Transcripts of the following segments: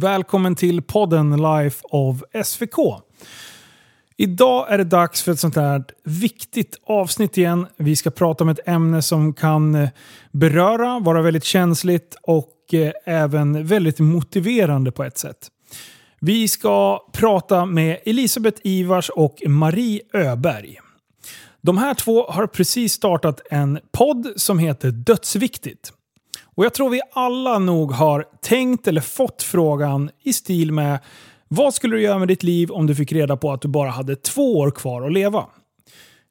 Välkommen till podden Life of SVK. Idag är det dags för ett sånt här viktigt avsnitt igen. Vi ska prata om ett ämne som kan eh, beröra, vara väldigt känsligt och eh, även väldigt motiverande på ett sätt. Vi ska prata med Elisabeth Ivars och Marie Öberg. De här två har precis startat en podd som heter Dödsviktigt. Och jag tror vi alla nog har tänkt eller fått frågan i stil med vad skulle du göra med ditt liv om du fick reda på att du bara hade två år kvar att leva?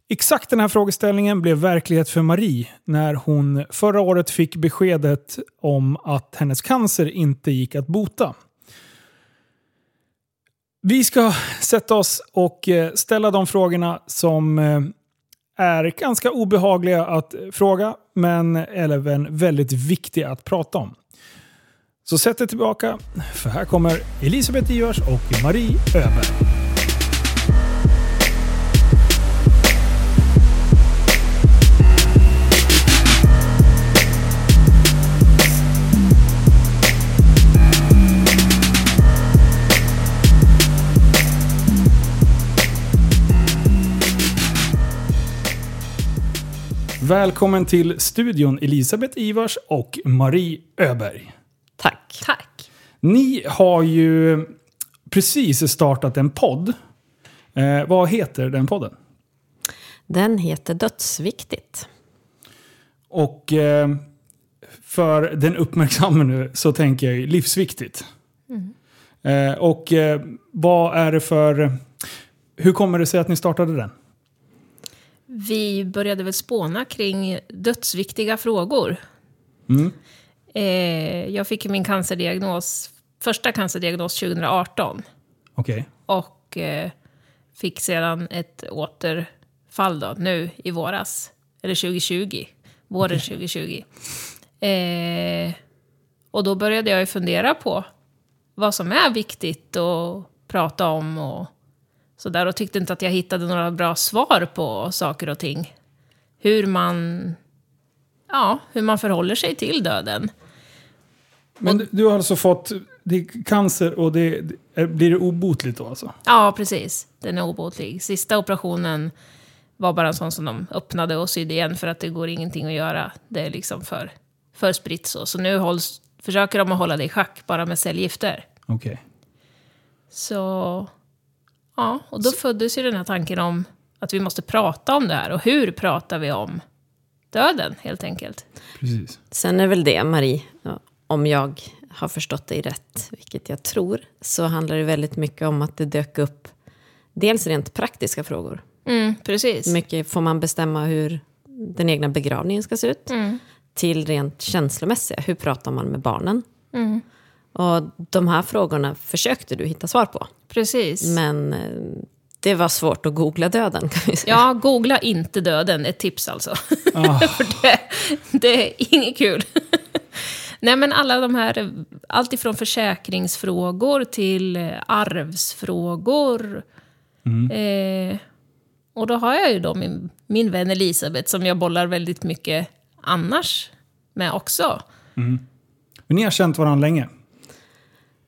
Exakt den här frågeställningen blev verklighet för Marie när hon förra året fick beskedet om att hennes cancer inte gick att bota. Vi ska sätta oss och eh, ställa de frågorna som eh, är ganska obehagliga att fråga, men även väldigt viktiga att prata om. Så sätt dig tillbaka, för här kommer Elisabeth Ivars och Marie Öberg. Välkommen till studion Elisabeth Ivars och Marie Öberg. Tack. Tack. Ni har ju precis startat en podd. Eh, vad heter den podden? Den heter Dödsviktigt. Och eh, för den uppmärksamma nu så tänker jag ju livsviktigt. Eh, och eh, vad är det för... Hur kommer det sig att ni startade den? Vi började väl spåna kring dödsviktiga frågor. Mm. Eh, jag fick min cancerdiagnos, första cancerdiagnos 2018. Okej. Och eh, fick sedan ett återfall då, nu i våras. Eller 2020. Våren 2020. Eh, och då började jag ju fundera på vad som är viktigt att prata om och sådär. Och tyckte inte att jag hittade några bra svar på saker och ting. Hur man, ja, hur man förhåller sig till döden. Men du, har alltså fått det är cancer och det, det, blir det obotligt då alltså? Ja, precis. Den är obotlig. Sista operationen var bara en sån som de öppnade och sydde igen för att det går ingenting att göra. Det är liksom för, för spritt så. Så nu hålls, försöker de att hålla det i schack bara med cellgifter. Okej. Så ja, och då föddes ju den här tanken om att vi måste prata om det här. Och hur pratar vi om döden helt enkelt? Precis. Sen är väl det, Marie, om jag har förstått dig rätt, vilket jag tror, så handlar det väldigt mycket om att det dök upp dels rent praktiska frågor. Mm, precis. Mycket får man bestämma hur den egna begravningen ska se ut? Mm. Till rent känslomässiga, hur pratar man med barnen? Mm. Och de här frågorna försökte du hitta svar på. Precis. Men eh, det var svårt att googla döden, kan vi säga. Ja, googla inte döden, ett tips alltså. Ah. För det, det är inget kul. Nej men alla de här, allt ifrån försäkringsfrågor till eh, arvsfrågor. Eh, och då har jag ju då min, min vän Elisabeth som jag bollar väldigt mycket annars med också. Men ni har känt varandra länge?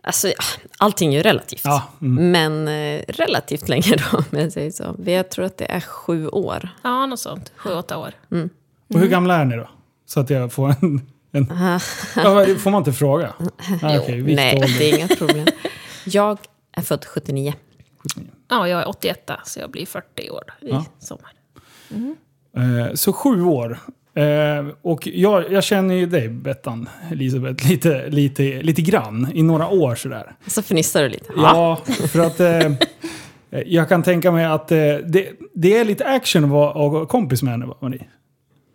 Alltså, allting är ju relativt. Ja, mm. Men eh, relativt länge då, om jag säger så. Vi- Jag tror att det är sju år. Ja, något sånt. Sju, åtta år. Och hur gamla är ni då? Så att jag får en... en får man inte fråga? Ah, vikt och Nej, ålder. det är inga problem. Jag är född 79. Ja, jag är 81 så jag blir 40 år i Ja. sommar. Eh, så sju år. Eh, och jag, jag känner ju dig, Bettan, Elisabeth, lite, lite, lite grann. I några år sådär. Så fnissar du lite. Ja, för att eh, jag kan tänka mig att eh, det, det är lite action att vara kompis med henne, ni?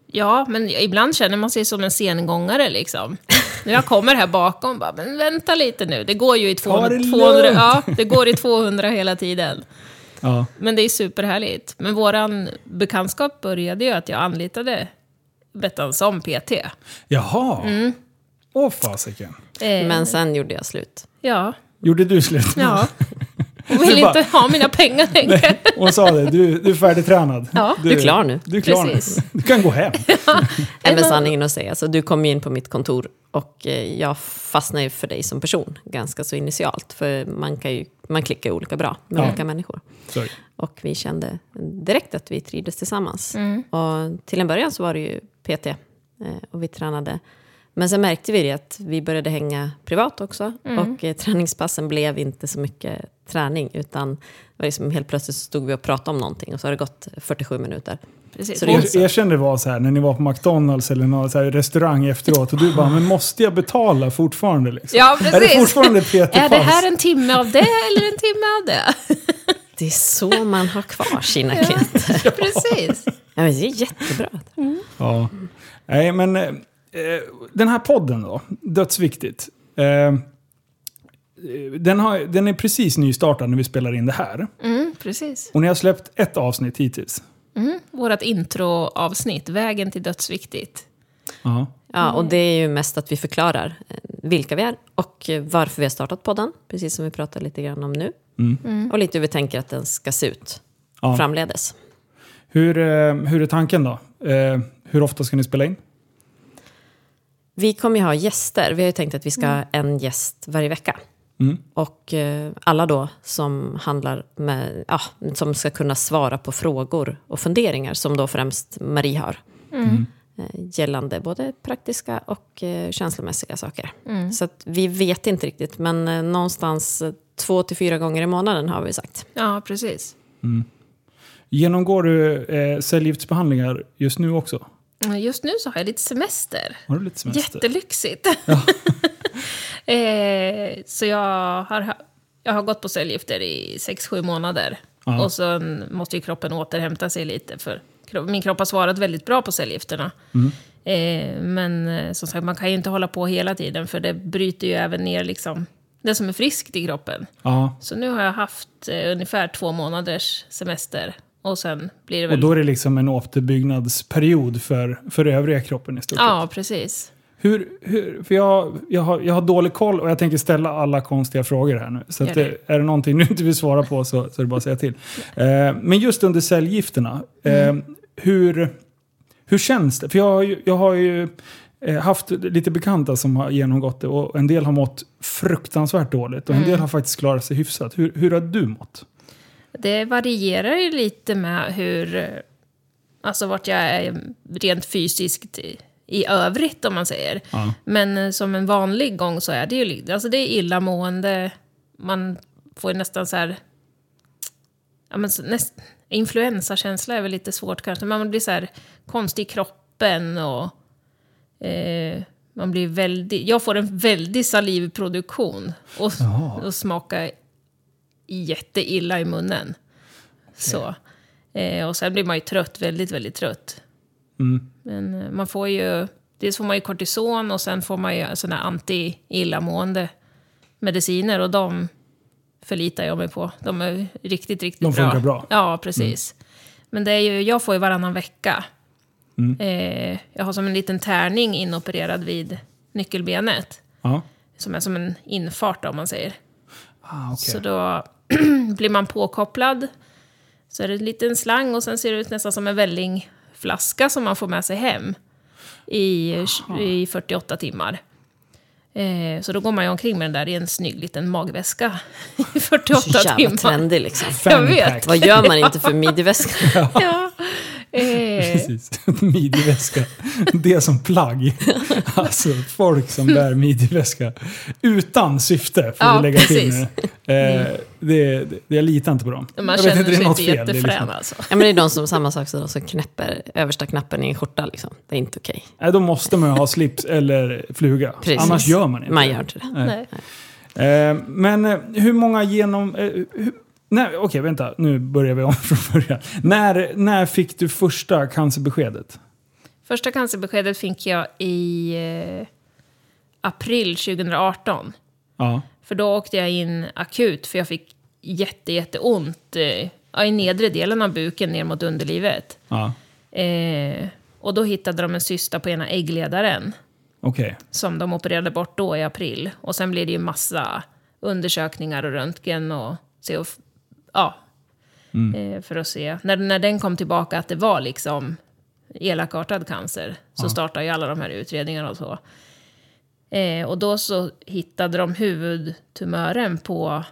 Ja, men ibland känner man sig som en sengångare liksom. När jag kommer här bakom bara, men vänta lite nu. Det går ju i 200, det 200 lugnt. ja, det går i 200 hela tiden. Ja. Men det är superhärligt. Men våran bekantskap började ju att jag anlitade Bettan som PT. Jaha. Mm. Åh fasiken. Eh, Men sen gjorde jag slut. Ja, Gjorde du slut? ja. Hon vill Du bara- inte ha mina pengar längre. Nej, hon sa det, du, du är färdigtränad. Ja. Du är klar nu. Du är klar Precis. nu. Du kan gå hem. Nej, men sanningen att säga, så du kom in på mitt kontor och eh, jag fastnade ju för dig som person ganska så initialt. För man, kan ju, man klickar ju olika bra med Ja. olika människor. Sorry. Och vi kände direkt att vi trivdes tillsammans. Och till en början så var det ju PT eh, och vi tränade. Men sen märkte vi det att vi började hänga privat också. Och eh, träningspassen blev inte så mycket träning. Utan liksom helt plötsligt stod vi och pratade om någonting och så har det gått 47 minuter. Precis. Så det Er, erkänn det var så här när ni var på McDonalds eller någon så här restaurang efteråt och du bara, men måste jag betala fortfarande? Liksom? Ja, precis. Är det fortfarande Peter Är det här en timme av det eller en timme av det? Det är så man har kvar sina klienter. Precis. Ja, men det är jättebra. Ja. Nej, men eh, den här podden då, Dödsviktigt. Eh, den, har, den är precis nystartad när vi spelar in det här. Mm, precis. Och ni har släppt ett avsnitt hittills. Mm. Vårt introavsnitt, Vägen till dödsviktigt. Ja. Ja, och det är ju mest att vi förklarar eh, vilka vi är och varför vi har startat podden, precis som vi pratar lite grann om nu. Och lite hur vi tänker att den ska se ut Ja. framledes. Hur, eh, hur är tanken då? Eh, hur ofta ska ni spela in? Vi kommer ju ha gäster. Vi har ju tänkt att vi ska ha en gäst varje vecka. Mm. Och eh, alla då som handlar med, ja, som ska kunna svara på frågor och funderingar som då främst Marie har. Eh, gällande både praktiska och eh, känslomässiga saker. Så att vi vet inte riktigt, men någonstans två till fyra gånger i månaden har vi sagt. Ja, precis. Genomgår du eh, cellgiftsbehandlingar just nu också? Mm, Just nu så har jag lite semester. Har du lite semester? Jättelyxigt. eh, så jag har, jag har gått på cellgifter i 6-7 månader. Ja. Och så måste ju kroppen återhämta sig lite. för Min kropp har svarat väldigt bra på cellgifterna. Eh, men eh, som sagt, man kan ju inte hålla på hela tiden för det bryter ju även ner liksom, det som är friskt i kroppen. Ja. Så nu har jag haft eh, ungefär två månaders semester. Och sen blir det Och väl... då är det liksom en återbyggnadsperiod för, för övriga kroppen i stort sett. Ja, precis. Hur, hur, för jag, jag, har, jag har dålig koll och jag tänker ställa alla konstiga frågor här nu. Så Gör det, är det någonting du inte vill svara på så, så är det bara att säga till. Eh, men just under cellgifterna, eh, hur, hur känns det? För jag jag har ju eh, haft lite bekanta som har genomgått det och en del har mått fruktansvärt dåligt och en del har faktiskt klarat sig hyfsat. Hur, hur har du mått? Det varierar ju lite med hur... Alltså vart jag är rent fysiskt i, övrigt om man säger. Ja. Men eh, som en vanlig gång så är det ju. Alltså det är illamående. Man får ju nästan så här... Ja, men näst, influensakänsla är väl lite svårt kanske. Men man blir så här konstig i kroppen och... Eh, man blir väldigt... Jag får en väldig salivproduktion. Och, Jaha. och smakar jätteilla i munnen. Så. Eh, och sen blir man ju trött, väldigt, väldigt trött. Mm. Men eh, man får ju... Dels får man ju kortison och sen får man ju sådana anti-illamående mediciner och de förlitar jag mig på. De är riktigt, riktigt De bra. funkar bra. Ja, precis. Men det är ju, jag får ju varannan vecka. Mm. Eh, jag har som en liten tärning inopererad vid nyckelbenet. Ja. Som är som en infart om man säger. Ah, okej. Så då blir man påkopplad. Så är det en liten slang och sen ser det ut nästan som en vällingflaska som man får med sig hem i, i 48 timmar. Eh, så då går man ju omkring med den där i en snygg liten magväska i 48 Jävla timmar. trendig liksom. Jag vet. Vad gör man inte för midjeväska? Ja. Eh, Precis. Midjeväska. Det som plagg. Alltså folk som bär midjeväska. Utan syfte, får Ja, vi lägga till precis. nu. Eh, det, det, jag litar inte på dem. man jag känner det är sig inte fel. Det är jättefrän liksom, alltså. Ja, men det är de som, samma sak som de som knäpper översta knappen i en skjorta. Liksom. Det är inte okej. nej, då måste man ju ha slips eller fluga. Precis. Annars gör man inte Man det. gör inte det. Nej. Nej. Eh, men eh, hur många genom... Nej, okej, vänta. Nu börjar vi om från början. När, när fick du första cancerbeskedet? Första cancerbeskedet fick jag i eh, april 2018. Ja. För då åkte jag in akut för jag fick jätte, jätteont eh, i nedre delen av buken ner mot underlivet. ja. Eh, och då hittade de en cysta på ena äggledaren Okej. som de opererade bort då i april. Och sen blev det ju massa undersökningar och röntgen och se och, ja, eh, för att se. När, när den kom tillbaka att det var liksom elakartad cancer så startade ju alla de här utredningarna och så. Eh, och då så hittade de huvudtumören på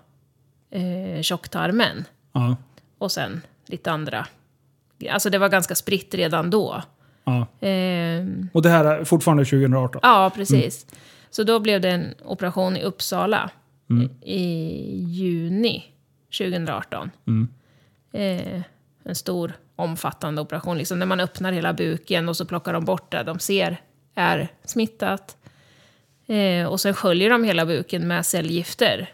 eh, tjocktarmen Ja. och sen lite andra. Alltså det var ganska spritt redan då. ja. Eh, Och det här är fortfarande 2018? Ja, precis. Så då blev det en operation i Uppsala i juni 2018. Eh, en stor omfattande operation, liksom när man öppnar hela buken och så plockar de bort det de ser är smittat. Eh, och sen sköljer de hela buken med cellgifter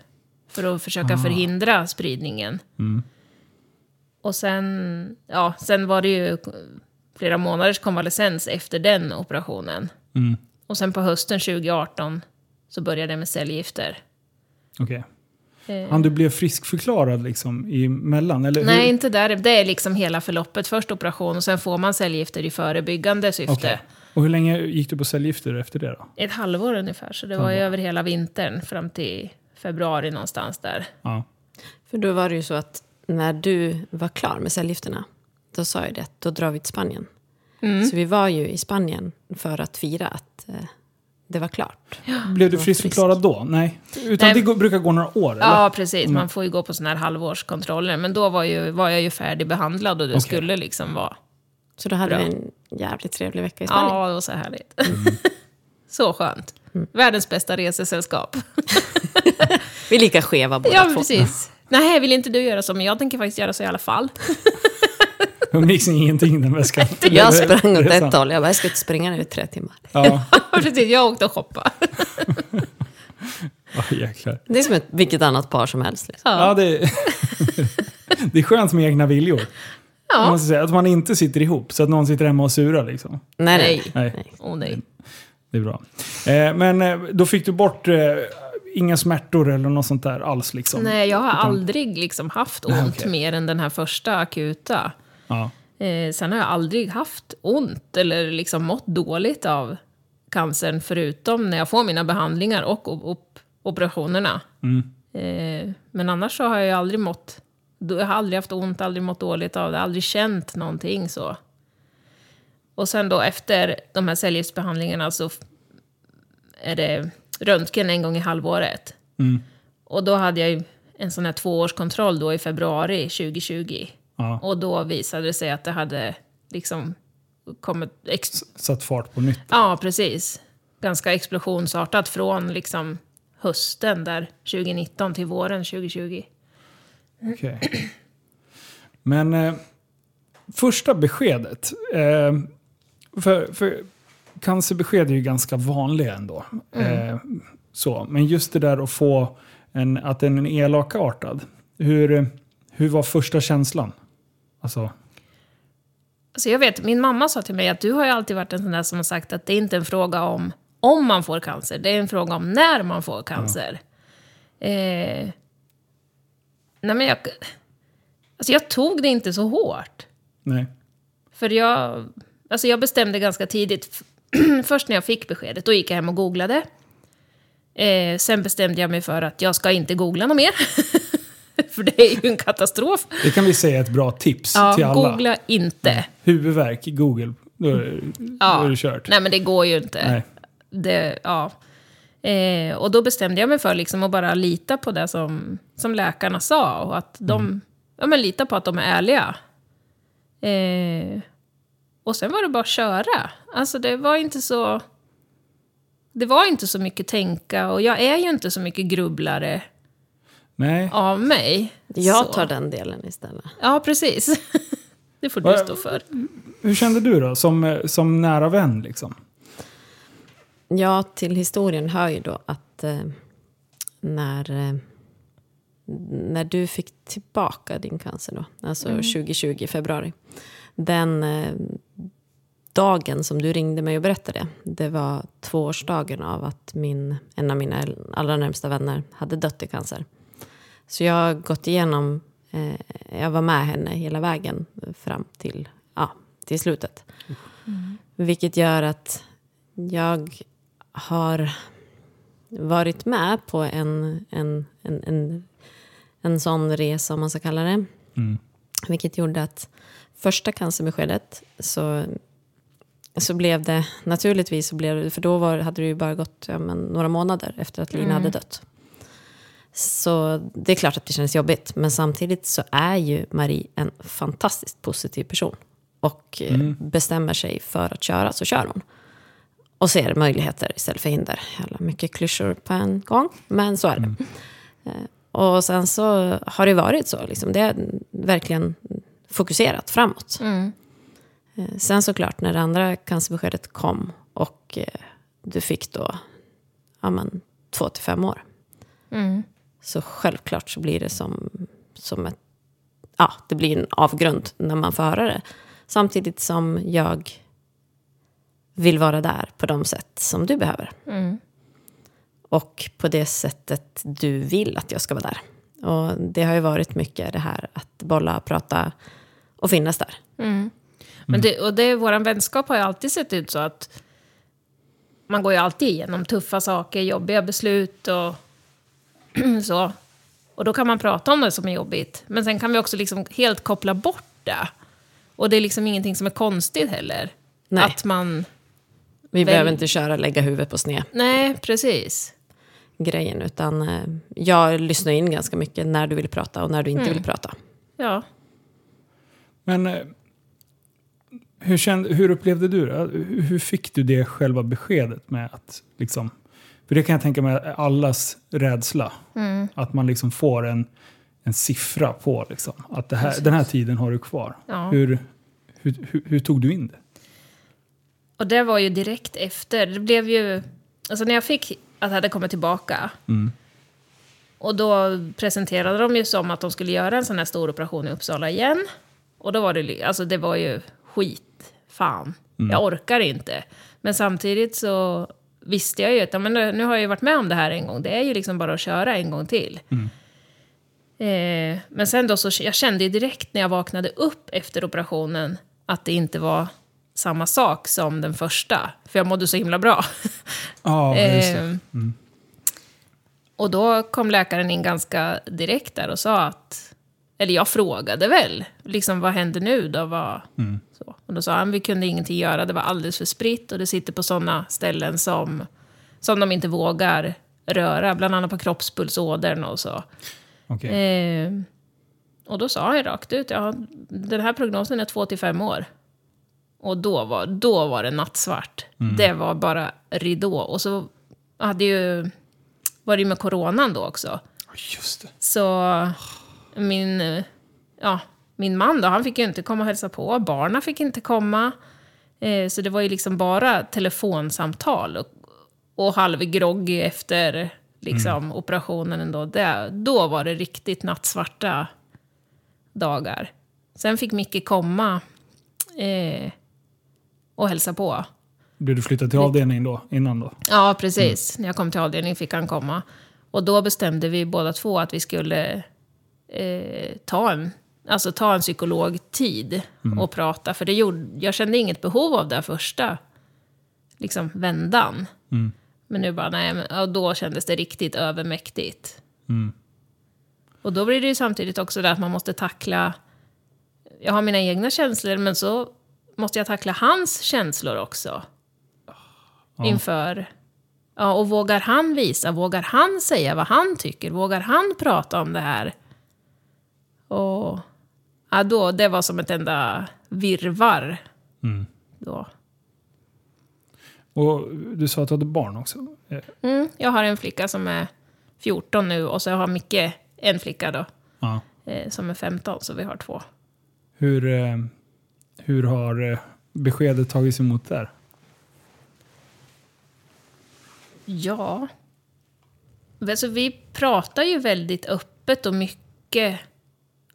för att försöka förhindra spridningen. Och sen, ja, sen var det ju flera månaders konvalescens efter den operationen. Och sen på hösten 2018 så började jag med cellgifter. Okej. Eh, Han du blev friskförklarad liksom emellan? Eller Nej, hur? inte där. Det är liksom hela förloppet. Först operation och sen får man cellgifter i förebyggande syfte. Okej. Och hur länge gick du på cellgifter efter det då? Ett halvår ungefär, så det var ju över hela vintern fram till februari någonstans där. Ja. För då var det ju så att när du var klar med cellgifterna, då sa jag det att då drar vi till Spanien. Mm. Så vi var ju i Spanien för att fira att eh, det var klart. Blev du friskförklarad då? Nej. Utan Nej. det går, brukar gå några år? Eller? Ja, precis. Man får ju gå på sådana här halvårskontroller. Men då var, ju, var jag ju färdigbehandlad och det Okej. skulle liksom vara... Så då hade Bra. vi en jävligt trevlig vecka i Spanien. Ja, det var så härligt. så skönt. Världens bästa resesällskap. Vi är lika skeva båda Ja, två. precis. Nej, vill inte du göra så? Men jag tänker faktiskt göra så i alla fall. Umgicks ingenting den väskan? Jag sprang åt ett håll. Jag bara, jag ska inte springa nu i tre timmar. Ja, precis, jag åkte och shoppade. oh, jäklar. Det är som ett, vilket annat par som helst. Liksom. Ja, det, det är skönt med egna viljor. Ja. Man säga, att man inte sitter ihop, så att någon sitter hemma och surar. Liksom. Nej, nej. Nej. Nej, Åh nej. det är bra. Eh, men eh, då fick du bort eh, inga smärtor eller något sånt där alls? Liksom. Nej, jag har Utan- aldrig liksom haft ont Nej, okej. mer än den här första akuta. Ja. Eh, sen har jag aldrig haft ont eller liksom mått dåligt av cancern förutom när jag får mina behandlingar och op- op- operationerna. Eh, men annars så har jag aldrig mått... Jag har aldrig haft ont, aldrig mått dåligt av det, aldrig känt någonting så. Och sen då efter de här cellgiftsbehandlingarna så är det röntgen en gång i halvåret. Och då hade jag en sån här tvåårskontroll då i februari 2020. Ja. Och då visade det sig att det hade liksom kommit... Ex- Satt fart på nytt. ja, precis. Ganska explosionsartat från liksom hösten där 2019 till våren 2020. Okej. Men eh, första beskedet. Eh, för, för cancerbesked är ju ganska vanliga ändå. Eh, så. Men just det där att få en, att den är elakartad. Hur, hur var första känslan? Alltså, Alltså jag vet, min mamma sa till mig att du har ju alltid varit en sån där som har sagt att det är inte en fråga om om man får cancer, det är en fråga om när man får cancer. Eh, nej men jag, alltså jag tog det inte så hårt. nej. För jag, alltså jag bestämde ganska tidigt, först när jag fick beskedet, då gick jag hem och googlade. Eh, sen bestämde jag mig för att jag ska inte googla något mer. för det är ju en katastrof. Det kan vi säga är ett bra tips till Ja, alla. googla inte. Huvudvärk, Google. Då är, Ja. då är det kört. Nej men det går ju inte. Nej. Det, ja. eh, och då bestämde jag mig för liksom att bara lita på det som, som läkarna sa. Och att de, ja, men lita på att de är ärliga. Eh, och sen var det bara att köra. Alltså det var inte så... Det var inte så mycket tänka och jag är ju inte så mycket grubblare Nej. av mig. Jag Så. tar den delen istället. Ja, precis. det får du stå för. Hur kände du då, som, eh, som nära vän? Liksom? Ja, till historien hör ju då att eh, när, eh, när du fick tillbaka din cancer då, alltså 2020 i februari. Den eh, dagen som du ringde mig och berättade, det var tvåårsdagen av att min, en av mina allra närmsta vänner hade dött i cancer. Så jag har gått igenom, eh, jag var med henne hela vägen fram till, ja, till slutet. Vilket gör att jag har varit med på en, en, en, en, en sån resa, om man ska kalla det. Vilket gjorde att första cancerbeskedet så, så blev det naturligtvis, så blev det, för då var, hade det ju bara gått ja, några månader efter att Lina hade dött. Så det är klart att det kändes jobbigt. Men samtidigt så är ju Marie en fantastiskt positiv person. Och eh, bestämmer sig för att köra så kör hon. Och ser möjligheter istället för hinder. Jävla mycket klyschor på en gång, men så är det. Eh, Och sen så har det varit så. Liksom. Det är verkligen fokuserat framåt. Eh, Sen såklart när det andra cancerbeskedet kom och du fick då ja, men, två till fem år. Så självklart så blir det som, som ett, ja, det blir en avgrund när man får höra det. Samtidigt som jag vill vara där på de sätt som du behöver. Och på det sättet du vill att jag ska vara där. Och det har ju varit mycket det här att bolla, prata och finnas där. Men det, och det, vår vänskap har ju alltid sett ut så att man går ju alltid igenom tuffa saker, jobbiga beslut och så. Och då kan man prata om det som är jobbigt. Men sen kan vi också liksom helt koppla bort det. Och det är liksom ingenting som är konstigt heller. Nej. Att man... Vi Väl- behöver inte köra lägga huvudet på sned Nej, precis. grejen. Utan eh, jag lyssnar in ganska mycket när du vill prata och när du inte vill prata. Ja. Men eh, hur, kände, hur upplevde du det? Hur hur fick du det själva beskedet med att liksom... För det kan jag tänka mig är allas rädsla. Att man liksom får en, en siffra på liksom, att det här, den här tiden har du kvar. Ja. Hur, hur, hur, hur tog du in det? Och det var ju direkt efter. Det blev ju... Alltså när jag fick att jag hade kommit tillbaka. Och då presenterade de ju som att de skulle göra en sån här stor operation i Uppsala igen. Och då var det, alltså det var ju skit. Fan. Jag orkar inte. Men samtidigt så visste jag ju att ja, men nu har jag ju varit med om det här en gång. Det är ju liksom bara att köra en gång till. Eh, men sen då så jag kände ju direkt när jag vaknade upp efter operationen att det inte var samma sak som den första. För jag mådde så himla bra. Ja, just det. Eh, Och då kom läkaren in ganska direkt där och sa att... Eller jag frågade väl, liksom vad händer nu då? Vad, så. Och då sa han, vi kunde ingenting göra, det var alldeles för spritt och det sitter på sådana ställen som, som de inte vågar röra, bland annat på kroppspulsådern och så. Okej. Eh, och då sa han rakt ut, ja, den här prognosen är två till fem år. Och då var, då var det nattsvart. Det var bara ridå. Och så hade ju, var det ju med coronan då också. Just det. Så min, eh, ja, min man då, han fick ju inte komma och hälsa på. Barnen fick inte komma. Eh, så det var ju liksom bara telefonsamtal. Och, och halvgroggy efter liksom, operationen ändå. Det, då var det riktigt nattsvarta dagar. Sen fick Micke komma eh, och hälsa på. Blev du flyttad till avdelningen då, innan då? Ja, precis. När jag kom till avdelningen fick han komma. Och då bestämde vi båda två att vi skulle eh, ta, en, alltså ta en psykologtid och prata. För det gjorde, jag kände inget behov av det första liksom, vändan. Men nu bara, nej, men, ja, då kändes det riktigt övermäktigt. Och då blir det ju samtidigt också det att man måste tackla... Jag har mina egna känslor, men så måste jag tackla hans känslor också. Inför... Ja, och vågar han visa? Vågar han säga vad han tycker? Vågar han prata om det här? Och... Ja, då, det var som ett enda virvar. Då. Och du sa att du hade barn också? Eh, Mm, jag har en flicka som är 14 nu och så har Micke en flicka då, Ja. eh, som är 15, så vi har två. Hur, eh, hur har beskedet tagits emot där? Ja. Alltså, vi pratar ju väldigt öppet och mycket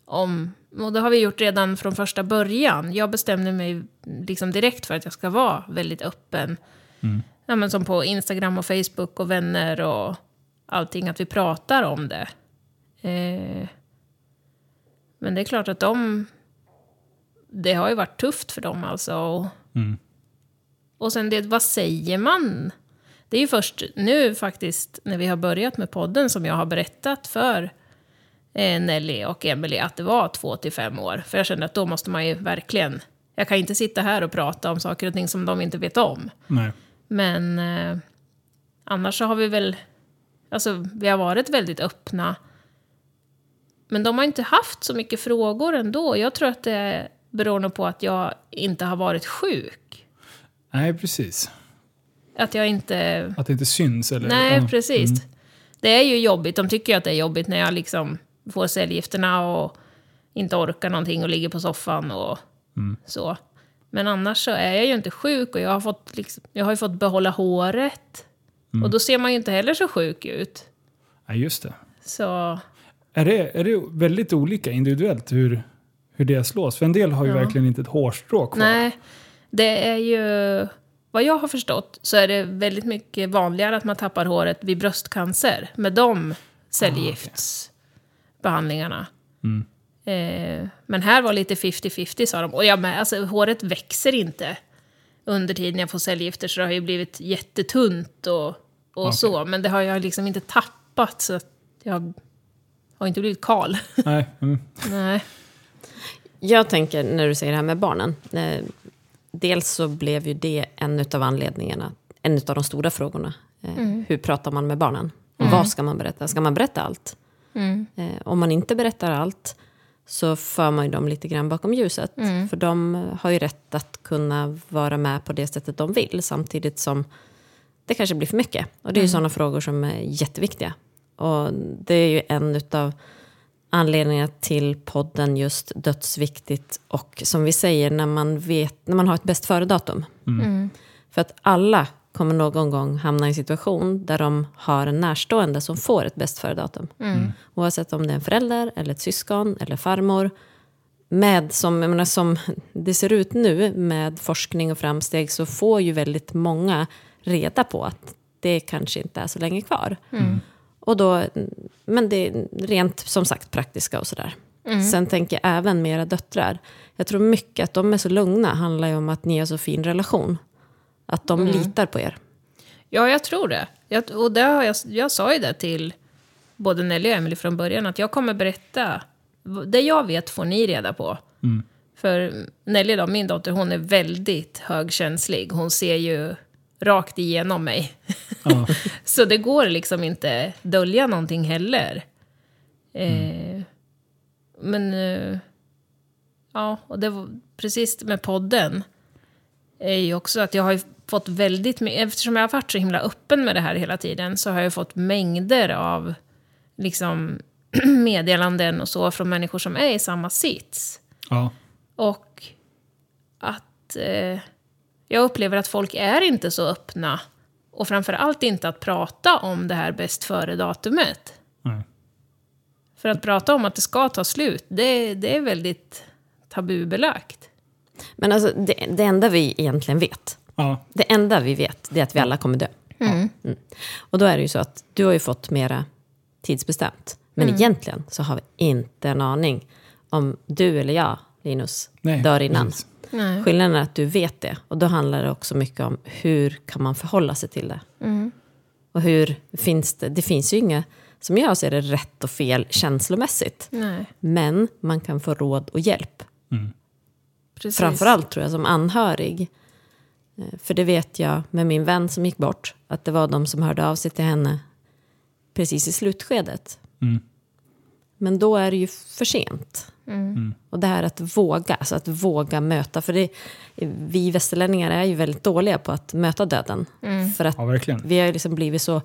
om... Och det har vi gjort redan från första början. Jag bestämde mig liksom direkt för att jag ska vara väldigt öppen. Ja, men som på Instagram och Facebook och vänner och allting, att vi pratar om det. Eh, men det är klart att de... Det har ju varit tufft för dem alltså. Och, och sen det, vad säger man? Det är ju först nu faktiskt, när vi har börjat med podden, som jag har berättat för Nelly och Emily att det var två till fem år. För jag kände att då måste man ju verkligen... Jag kan inte sitta här och prata om saker och ting som de inte vet om. Nej. Men eh, annars så har vi väl... Alltså, vi har varit väldigt öppna. Men de har inte haft så mycket frågor ändå. Jag tror att det beror nog på att jag inte har varit sjuk. Nej, precis. Att jag inte... Att det inte syns eller? Nej, precis. Mm. Det är ju jobbigt. De tycker ju att det är jobbigt när jag liksom får cellgifterna och inte orkar någonting och ligger på soffan och Mm. så. Men annars så är jag ju inte sjuk och jag har, fått liksom, jag har ju fått behålla håret. Mm. Och då ser man ju inte heller så sjuk ut. Nej, just det. Så Är det, är det väldigt olika individuellt hur, hur det slås? För en del har ju Ja. verkligen inte ett hårstrå kvar. nej, det är ju... Vad jag har förstått så är det väldigt mycket vanligare att man tappar håret vid bröstcancer med de cellgiftsbehandlingarna. Mm. Eh, men här var lite 50-50 sa de. Och jag med, alltså håret växer inte under tiden jag får cellgifter så det har ju blivit jättetunt och, och Okej. så. Men det har jag liksom inte tappat så att jag har inte blivit kal. Nej. Mm. Nej. Jag tänker när du säger det här med barnen. Eh, dels så blev ju det en av anledningarna, en av de stora frågorna. Eh, Hur pratar man med barnen? Och Vad ska man berätta? Ska man berätta allt? Mm. Eh, om man inte berättar allt så för man ju dem lite grann bakom ljuset. För de har ju rätt att kunna vara med på det sättet de vill samtidigt som det kanske blir för mycket. Och det är ju sådana frågor som är jätteviktiga. Och det är ju en utav anledningarna till podden just dödsviktigt och som vi säger när man, vet, när man har ett bäst före-datum. För att alla kommer någon gång hamna i en situation där de har en närstående som får ett bäst före-datum. Oavsett om det är en förälder, eller ett syskon eller farmor. Med, som, jag menar, som det ser ut nu med forskning och framsteg så får ju väldigt många reda på att det kanske inte är så länge kvar. Och då, men det är rent som sagt praktiska och sådär. Sen tänker jag även med era döttrar. Jag tror mycket att de är så lugna handlar ju om att ni har så fin relation. Att de litar på er. Ja, jag tror det. Jag, och det har jag, jag sa ju det till både Nelly och Emily från början, att jag kommer berätta. Det jag vet får ni reda på. För Nelly, då, min dotter, hon är väldigt högkänslig. Hon ser ju rakt igenom mig. Ja. Så det går liksom inte dölja någonting heller. Eh, men... Eh, ja, och det var precis med podden. Är ju också att jag har ju fått väldigt mycket... Eftersom jag har varit så himla öppen med det här hela tiden så har jag fått mängder av liksom meddelanden och så från människor som är i samma sits. Ja. Och att eh, jag upplever att folk är inte så öppna. Och framför allt inte att prata om det här bäst före-datumet. För att prata om att det ska ta slut, det, det är väldigt tabubelagt. Men alltså, det, det enda vi egentligen vet, Ja. det enda vi vet, det är att vi alla kommer dö. Mm. Och då är det ju så att du har ju fått mera tidsbestämt. Men egentligen så har vi inte en aning om du eller jag, Linus, Nej, dör innan. precis. Nej. Skillnaden är att du vet det. Och då handlar det också mycket om hur kan man förhålla sig till det. Och hur finns det, det finns ju inga, som jag ser det, rätt och fel känslomässigt. Nej, Men man kan få råd och hjälp. precis. Framförallt tror jag som anhörig. Eh, För det vet jag med min vän som gick bort. Att det var de som hörde av sig till henne precis i slutskedet. Mm. Men då är det ju för sent. Och det här att våga, alltså att våga möta. För det, vi västerlänningar är ju väldigt dåliga på att möta döden. För att ja, vi har ju liksom blivit så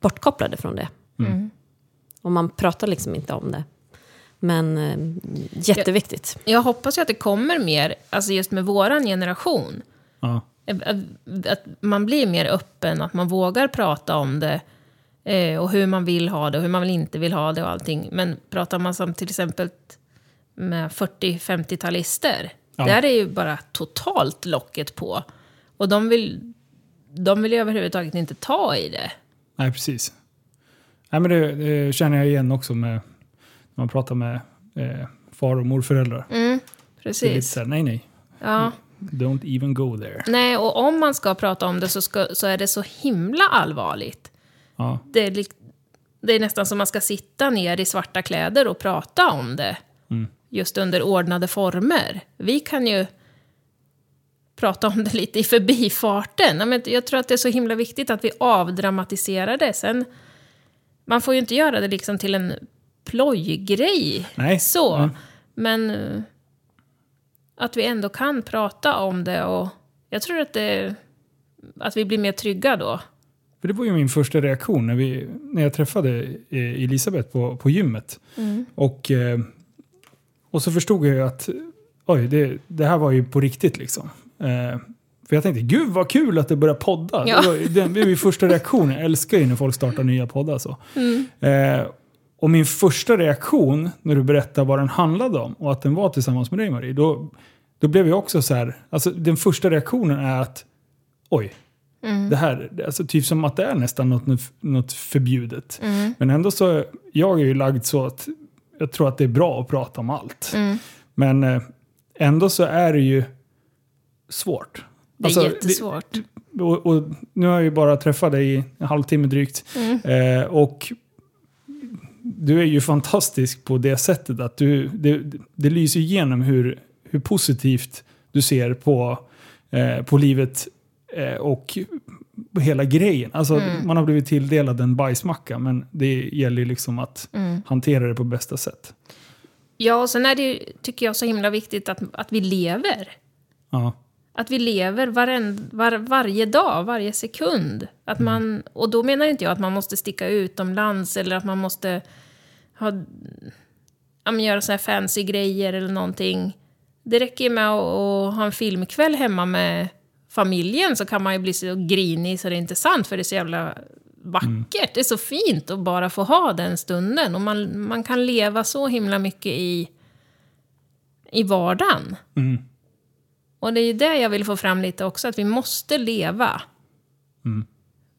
bortkopplade från det. Och man pratar liksom inte om det. Men eh, jätteviktigt. Jag hoppas ju att det kommer mer, alltså just med våran generation. Ja. Att, att man blir mer öppen, att man vågar prata om det. Eh, och hur man vill ha det och hur man inte vill ha det och allting. Men pratar man som till exempel med 40-50-talister. Ja. Där är ju bara totalt locket på. Och de vill, de vill ju överhuvudtaget inte ta i det. Nej, precis. Nej, men det, det känner jag igen också med när man pratar med eh, far och morföräldrar. Det är lite Precis. så här, nej, nej. Ja. Don't even go there. Nej, och om man ska prata om det så, ska, så är det så himla allvarligt. Ja. Det är det är nästan som man ska sitta ner i svarta kläder och prata om det. Just under ordnade former. Vi kan ju prata om det lite i förbifarten. Jag tror att det är så himla viktigt att vi avdramatiserar det. Sen, man får ju inte göra det liksom till en plojgrej. Nej. Så. Mm. Men att vi ändå kan prata om det och jag tror att, det, att vi blir mer trygga då. För det var ju min första reaktion när, vi, när jag träffade eh, Elisabeth på, på gymmet. Och, eh, och så förstod jag ju att oj, det, det här var ju på riktigt liksom. Eh, för jag tänkte, gud vad kul att det börjar podda. Ja. Det var, ju- det var min första reaktion. Jag älskar ju när folk startar nya poddar. Så. Eh, och min första reaktion när du berättade vad den handlade om och att den var tillsammans med dig Marie, då, då blev jag också så här, alltså den första reaktionen är att oj, det här, alltså typ som att det är nästan något, något förbjudet. Men ändå så, jag är ju lagd så att jag tror att det är bra att prata om allt. Men eh, ändå så är det ju svårt. Det är Alltså, jättesvårt. och, och nu har jag ju bara träffat dig i en halvtimme drygt. Eh, och du är ju fantastisk på det sättet att du, det, det lyser igenom hur, hur positivt du ser på, eh, på livet eh, och hela grejen. Alltså, Man har blivit tilldelad en bajsmacka men det gäller liksom att hantera det på bästa sätt. Ja, och sen är det ju, tycker jag, så himla viktigt att, att vi lever. Ja. Att vi lever varen, var, varje dag, varje sekund. Att man, och då menar inte jag att man måste sticka utomlands eller att man måste ha, ja, men göra så här fancy grejer eller någonting. Det räcker ju med att, att ha en filmkväll hemma med familjen så kan man ju bli så grinig så det är inte sant för det är så jävla vackert. Det är så fint att bara få ha den stunden och man, man kan leva så himla mycket i, i vardagen. Mm. Och det är ju det jag vill få fram lite också, att vi måste leva.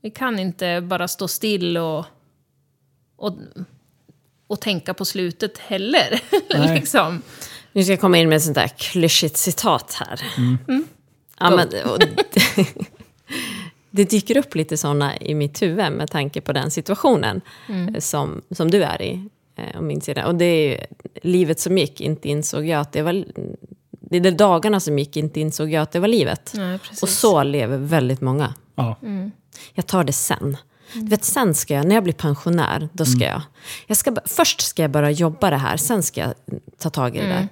Vi kan inte bara stå still och, och, och tänka på slutet heller. Nej. liksom. Nu ska jag komma in med ett sånt där klyschigt citat här. Ja, Go. men, och, det dyker upp lite såna i mitt huvud med tanke på den situationen eh, som, som du är i. eh, Och, min sida. och det är ju, livet som gick, inte insåg jag att det var... Det är de dagarna som gick, inte insåg jag att det var livet. Nej, precis. och så lever väldigt många. Ja. Jag tar det sen. Du vet, sen ska jag, när jag blir pensionär, då ska jag... jag ska, först ska jag börja jobba det här, sen ska jag ta tag i det där.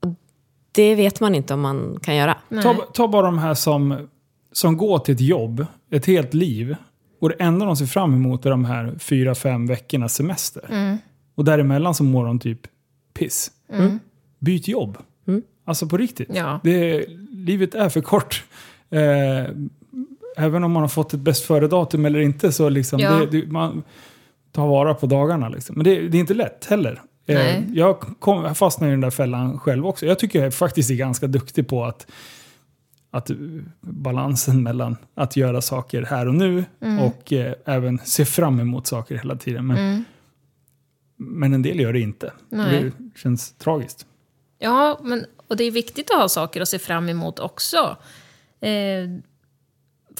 Och det vet man inte om man kan göra. Ta, ta bara de här som, som går till ett jobb, ett helt liv. Och det enda de ser fram emot är de här fyra, fem veckornas semester. Och däremellan så mår de typ piss. Byt jobb. Alltså på riktigt. Ja. Det, livet är för kort. Eh, även om man har fått ett bäst före-datum eller inte så liksom, Ja. det, det, man tar vara på dagarna. Liksom. Men det, det är inte lätt heller. Eh, Nej. jag, kom, jag fastnade i den där fällan själv också. Jag tycker jag faktiskt är ganska duktig på att att balansen mellan att göra saker här och nu och eh, även se fram emot saker hela tiden. Men, men en del gör det inte. Nej. Det känns tragiskt. Ja, men, och det är viktigt att ha saker att se fram emot också. Eh,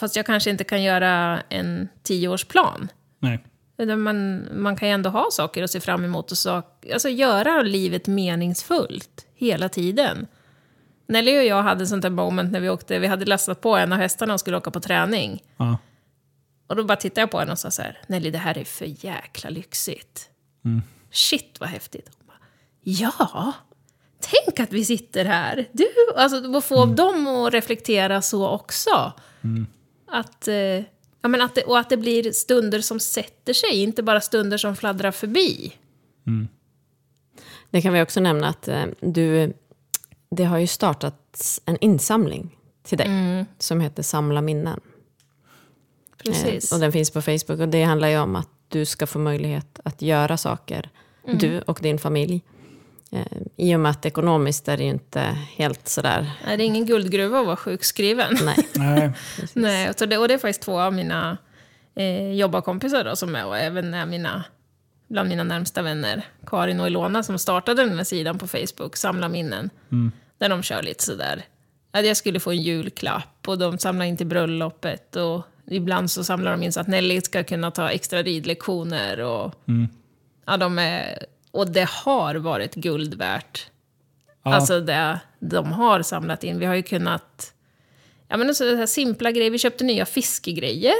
fast jag kanske inte kan göra en tioårsplan. Nej. Man, man kan ju ändå ha saker att se fram emot och sak, alltså göra livet meningsfullt hela tiden. Nelly och jag hade sånt där moment när vi åkte, vi hade lastat på en av hästarna och skulle åka på träning. Ja. Och då bara tittade jag på henne och sa så här, Nelly det här är för jäkla lyxigt. Shit vad häftigt. Bara, ja, tänk att vi sitter här. Du, alltså att få dem att reflektera så också. Att, eh, ja, men att det, och att det blir stunder som sätter sig, inte bara stunder som fladdrar förbi. Det kan vi också nämna att eh, du, det har ju startats en insamling till dig som heter Samla minnen. Precis. Eh, och den finns på Facebook och det handlar ju om att du ska få möjlighet att göra saker, du och din familj. Eh, I och med att ekonomiskt är det ju inte helt sådär, Nej, det är ingen guldgruva att vara sjukskriven. nej. Nej. Nej, och det, och det är faktiskt två av mina eh, jobbarkompisar då, som är, och även är mina, bland mina närmsta vänner, Karin och Ilona, som startade den här sidan på Facebook, Samla minnen. Där de kör lite sådär, att jag skulle få en julklapp och de samlar in till bröllopet och ibland så samlar de in så att Nelly ska kunna ta extra ridlektioner. Och, ja, de är, och det har varit guld värt. Ja. Alltså det de har samlat in. Vi har ju kunnat... Ja men så här simpla grejer. Vi köpte nya fiskegrejer.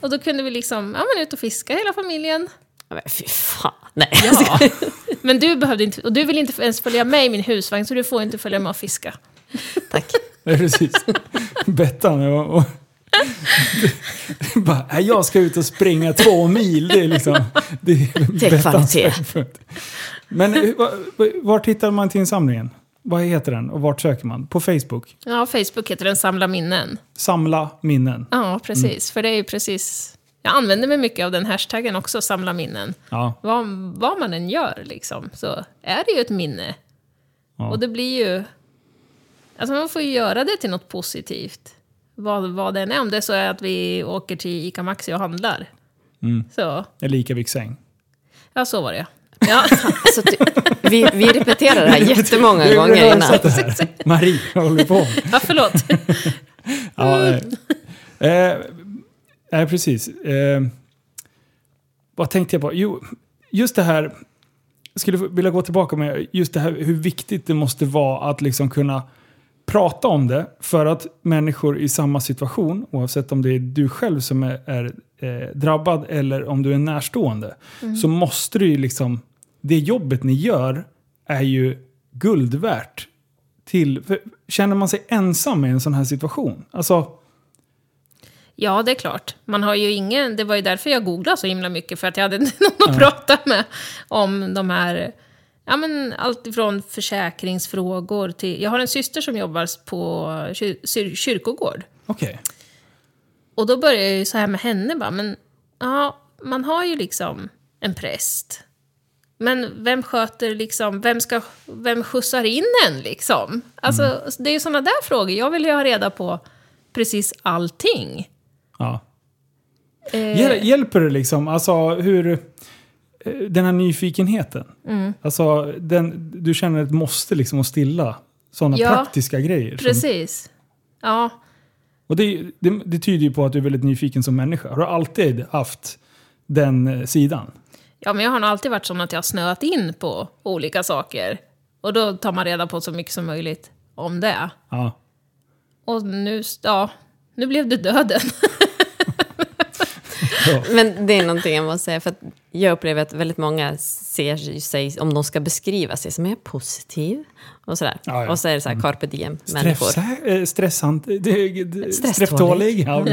Och då kunde vi liksom, ja men ut och fiska hela familjen. Ja, Men fy fan. Nej. Ja. Men du behövde inte, och du vill inte ens följa med i min husvagn så du får inte följa med och fiska. Tack. Ja, precis. Bettan och... och bara, "Nej, jag ska ut och springa två mil. Det är liksom... Det är, Det är kvalitet. Men eh, va- va- vart hittar man till insamlingen? Vad heter den och vart söker man? På Facebook? Ja, Facebook heter den Samla minnen. Samla minnen. Ja, precis. För det är ju precis... Jag använder mig mycket av den hashtaggen också, Samla minnen. Ja. Vad, vad man än gör liksom, så är det ju ett minne. Ja. Och det blir ju... Alltså man får ju göra det till något positivt. Vad, vad det än är. Om det är så är att vi åker till ICA Maxi och handlar. Så, Eller Ica säng. ja så var det ja. Alltså, ty, vi, vi repeterar det här jättemånga är gånger redan innan. Marie håller på. ja, förlåt. Ja, eh, eh, nej, precis. Eh, vad tänkte jag på? Jo, just det här. Jag skulle vilja gå tillbaka med just det här hur viktigt det måste vara att liksom kunna prata om det för att människor i samma situation, oavsett om det är du själv som är, är eh, drabbad eller om du är närstående, så måste det ju liksom, det jobbet ni gör är ju guld värt. Till, för känner man sig ensam i en sån här situation? Alltså, Ja, det är klart. Man har ju ingen... Det var ju därför jag googlade så himla mycket, för att jag hade någon att prata med om de här... Ja, men allt ifrån försäkringsfrågor till... Jag har en syster som jobbar på kyr, kyr, kyrkogård. okej. Och då började jag ju så här med henne bara, men ja, man har ju liksom en präst. Men vem sköter liksom, vem, ska, vem skjutsar in en liksom? Alltså, det är ju sådana där frågor. Jag vill ju ha reda på precis allting. Ja. Eh, Hjäl- Hjälper det liksom? Alltså hur... Den här nyfikenheten. Mm. Alltså den, du känner ett måste liksom att stilla sådana Ja, praktiska grejer. som- Precis. Ja, Och det, det, det tyder ju på att du är väldigt nyfiken som människa. Har du alltid haft den eh, sidan? ja, men jag har nog alltid varit sån att jag har snöat in på olika saker. Och då tar man reda på så mycket som möjligt om det. Ja. Och nu, ja, nu blev det döden. Men det är någonting jag måste säga, för att jag upplever att väldigt många ser sig, om de ska beskriva sig, som är positiv? Och sådär. Ja, ja. Och så är det så här carpe diem-människor. Stress, äh, stressant, Stresstålig. Ja.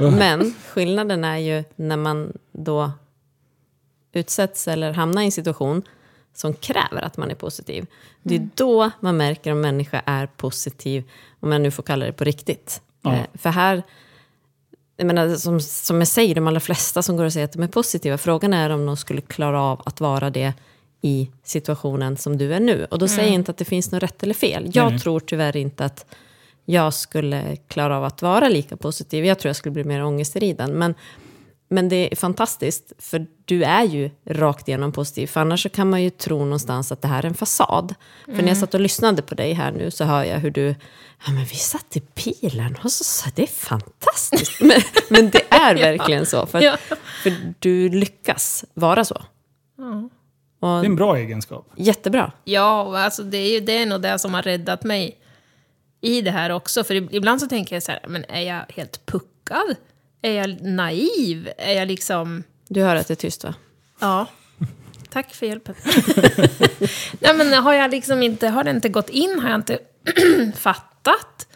Men skillnaden är ju när man då utsätts eller hamnar i en situation som kräver att man är positiv. Det är då man märker om människa är positiv, om jag nu får kalla det på riktigt. Eh, För här, jag menar, som, som jag säger, de allra flesta som går och säger att de är positiva, frågan är om de skulle klara av att vara det i situationen som du är nu. Och då säger jag inte att det finns något rätt eller fel. Jag Nej. tror tyvärr inte att jag skulle klara av att vara lika positiv. Jag tror jag skulle bli mer ångestriden. Men, men det är fantastiskt, för du är ju rakt igenom positiv. För annars så kan man ju tro någonstans att det här är en fasad. För när jag satt och lyssnade på dig här nu så hör jag hur du, ja men vi satt i bilen och så sa det är fantastiskt. Men, men det är verkligen så, för, Ja. för du lyckas vara så. Det är en bra egenskap. Jättebra. Ja, alltså det är ju det är nog det som har räddat mig i det här också. För ib- ibland så tänker jag så här, men är jag helt puckad? Är jag naiv? Är jag liksom... Du hör att det är tyst va? Ja. Tack för hjälpen. Nej, men har jag liksom inte, har det inte gått in? Har jag inte fattat?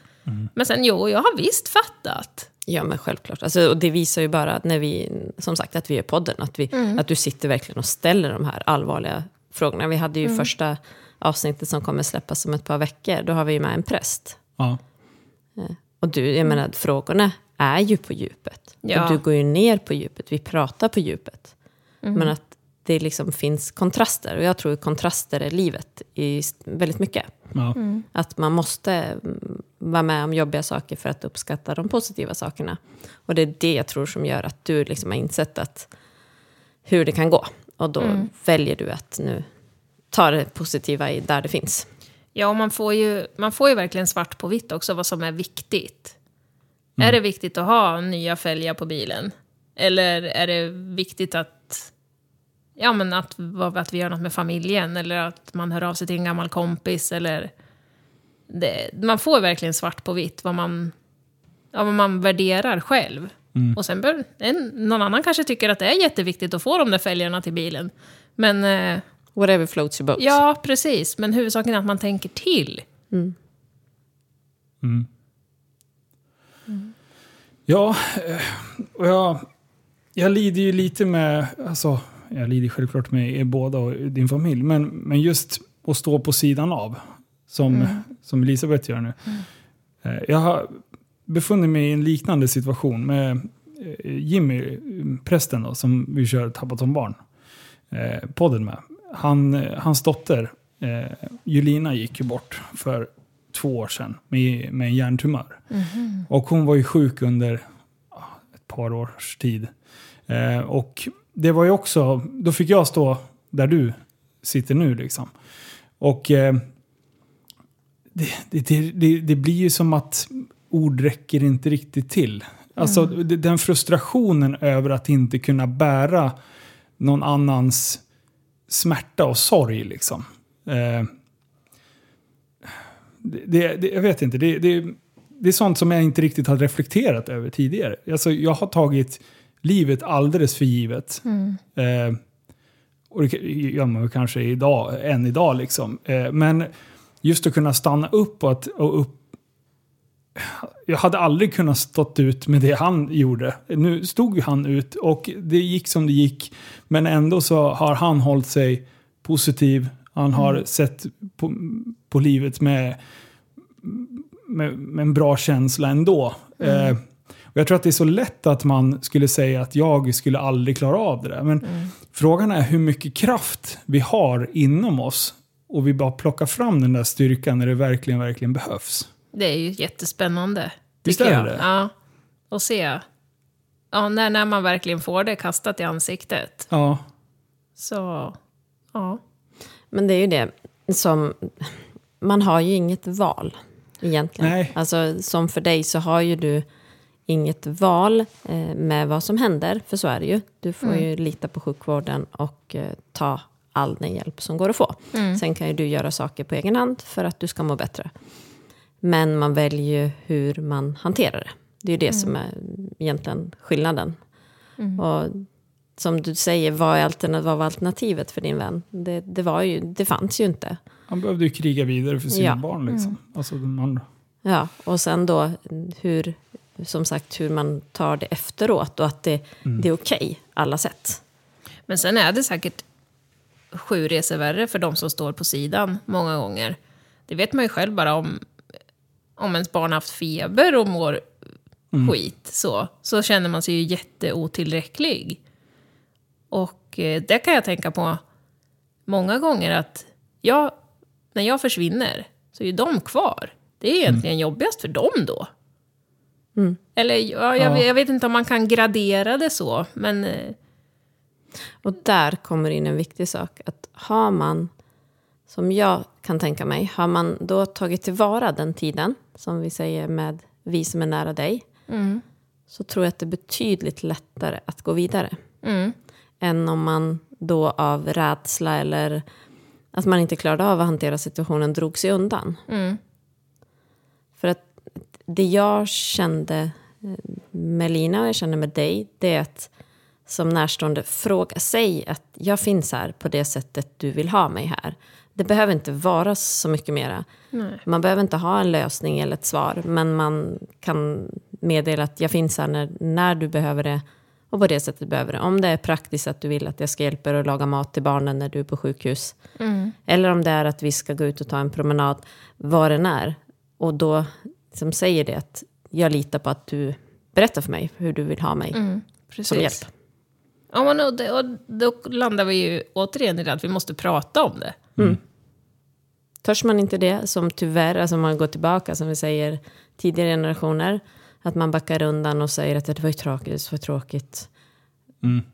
Men sen, jo, jag har visst fattat. Ja, men självklart. Alltså, och det visar ju bara att när vi, som sagt, att vi gör podden, att, vi, att du sitter verkligen och ställer de här allvarliga frågorna. Vi hade ju första avsnittet som kommer släppas om ett par veckor, då har vi ju med en präst. Ja. Och du, jag menar, frågorna är ju på djupet. Ja. Och du går ju ner på djupet, vi pratar på djupet. Men att det liksom finns kontraster, och jag tror kontraster är livet i väldigt mycket. Ja. Att man måste mm, vara med om jobbiga saker för att uppskatta de positiva sakerna. Och det är det jag tror som gör att du liksom har insett att hur det kan gå. Och då väljer du att nu ta det positiva där det finns. Ja, och man får, ju, man får ju verkligen svart på vitt också vad som är viktigt. Är det viktigt att ha nya fälgar på bilen? Eller är det viktigt att, ja, men att, att vi gör något med familjen? Eller att man hör av sig till en gammal kompis? Eller det, man får verkligen svart på vitt vad man, ja, vad man värderar själv. Och sen bör, en, någon annan kanske tycker att det är jätteviktigt att få de där fälgarna till bilen. Men eh, Whatever floats your boat. ja, precis. Men huvudsaken är att man tänker till. Ja, eh, och jag, jag lider ju lite med, alltså, jag lider självklart med er båda och din familj, men, men just att stå på sidan av, som, som Elisabeth gör nu. Eh, Jag har befunnit mig i en liknande situation med eh, Jimmy, prästen då, som vi kör Tappat som barn, eh, podden med. Han, hans dotter, eh, Julina, gick ju bort för två år sedan med, med en hjärntumör. Och hon var ju sjuk under ett par års tid. Eh, och det var ju också, då fick jag stå där du sitter nu liksom. Och eh, det, det, det, det, blir ju som att ord räcker inte riktigt till. Alltså d- den frustrationen över att inte kunna bära någon annans smärta och sorg liksom. Eh, det, det, jag vet inte, det, det, det är sånt som jag inte riktigt har reflekterat över tidigare. Alltså, jag har tagit livet alldeles för givet. Eh, och det gör man kanske idag, än idag. Liksom. Eh, men just att kunna stanna upp och, att, och upp... Jag hade aldrig kunnat stått ut med det han gjorde. Nu stod ju han ut och det gick som det gick. Men ändå så har han hållit sig positiv. Han har sett på, på livet med, med, med en bra känsla ändå. Eh, och jag tror att det är så lätt att man skulle säga att jag skulle aldrig klara av det där. Men frågan är hur mycket kraft vi har inom oss och vi bara plockar fram den där styrkan när det verkligen, verkligen behövs. Det är ju jättespännande. Visst är jag. det? Ja. Och se. Ja, när, när man verkligen får det kastat i ansiktet. Ja, Så, ja. Men det är ju det som... Man har ju inget val egentligen. Nej. Alltså, som för dig så har ju du inget val eh, med vad som händer, för så är det ju. Du får ju lita på sjukvården och eh, ta all den hjälp som går att få. Sen kan ju du göra saker på egen hand för att du ska må bättre. Men man väljer ju hur man hanterar det. Det är ju det som är egentligen skillnaden. Och som du säger, vad, är vad var alternativet för din vän? Det, det, var ju, det fanns ju inte. han behövde ju kriga vidare för sina Ja. barn. Liksom. Alltså de andra. Ja, och sen då hur, som sagt, hur man tar det efteråt och att det, det är okej alla sätt. Men sen är det säkert sju resor värre för de som står på sidan många gånger. Det vet man ju själv bara om, om ens barn har haft feber och mår skit så, så känner man sig ju jätteotillräcklig. Och eh, det kan jag tänka på många gånger att jag, när jag försvinner så är ju de kvar. Det är egentligen jobbigast för dem då. Eller ja, jag, Ja. jag vet inte om man kan gradera det så, men eh, Och där kommer in en viktig sak. Att har man, som jag kan tänka mig, har man då tagit tillvara den tiden, som vi säger med vi som är nära dig, så tror jag att det är betydligt lättare att gå vidare. Än om man då av rädsla eller att man inte klarade av att hantera situationen drog sig undan. För att det jag kände eh, med Lina och jag känner med dig, det är att som närstående fråga, säg att jag finns här på det sättet du vill ha mig här. Det behöver inte vara så mycket mera. Man behöver inte ha en lösning eller ett svar, men man kan meddela att jag finns här när, när du behöver det och på det sättet behöver det. Om det är praktiskt att du vill att jag ska hjälpa dig att laga mat till barnen när du är på sjukhus. Eller om det är att vi ska gå ut och ta en promenad, vad den är. Och då som säger det att jag litar på att du berättar för mig hur du vill ha mig som hjälp. Ja, men och, det, och då landar vi ju återigen i det att vi måste prata om det. Törs man inte det, som tyvärr, alltså man går tillbaka som vi säger tidigare generationer, att man backar undan och säger att det var ju tråkigt, det var tråkigt.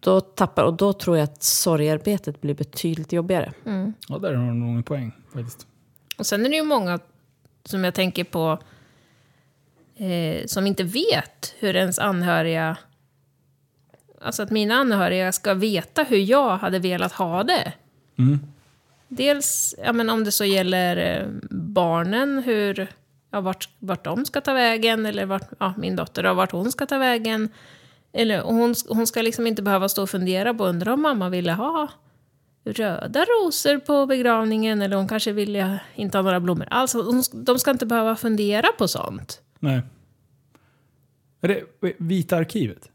Då tappar, och då tror jag att sorgarbetet blir betydligt jobbigare. Ja, där har du nog en poäng faktiskt. Och sen är det ju många som jag tänker på eh, som inte vet hur ens anhöriga... Alltså att mina anhöriga ska veta hur jag hade velat ha det. Dels ja, men om det så gäller eh, barnen, hur, ja, vart, vart de ska ta vägen, eller vart, ja, min dotter, då, vart hon ska ta vägen. Eller, och hon, hon ska liksom inte behöva stå och fundera på, undra om mamma ville ha röda rosor på begravningen, eller hon kanske ville inte ha några blommor alls. De ska inte behöva fundera på sånt. Nej. Är det Vita arkivet?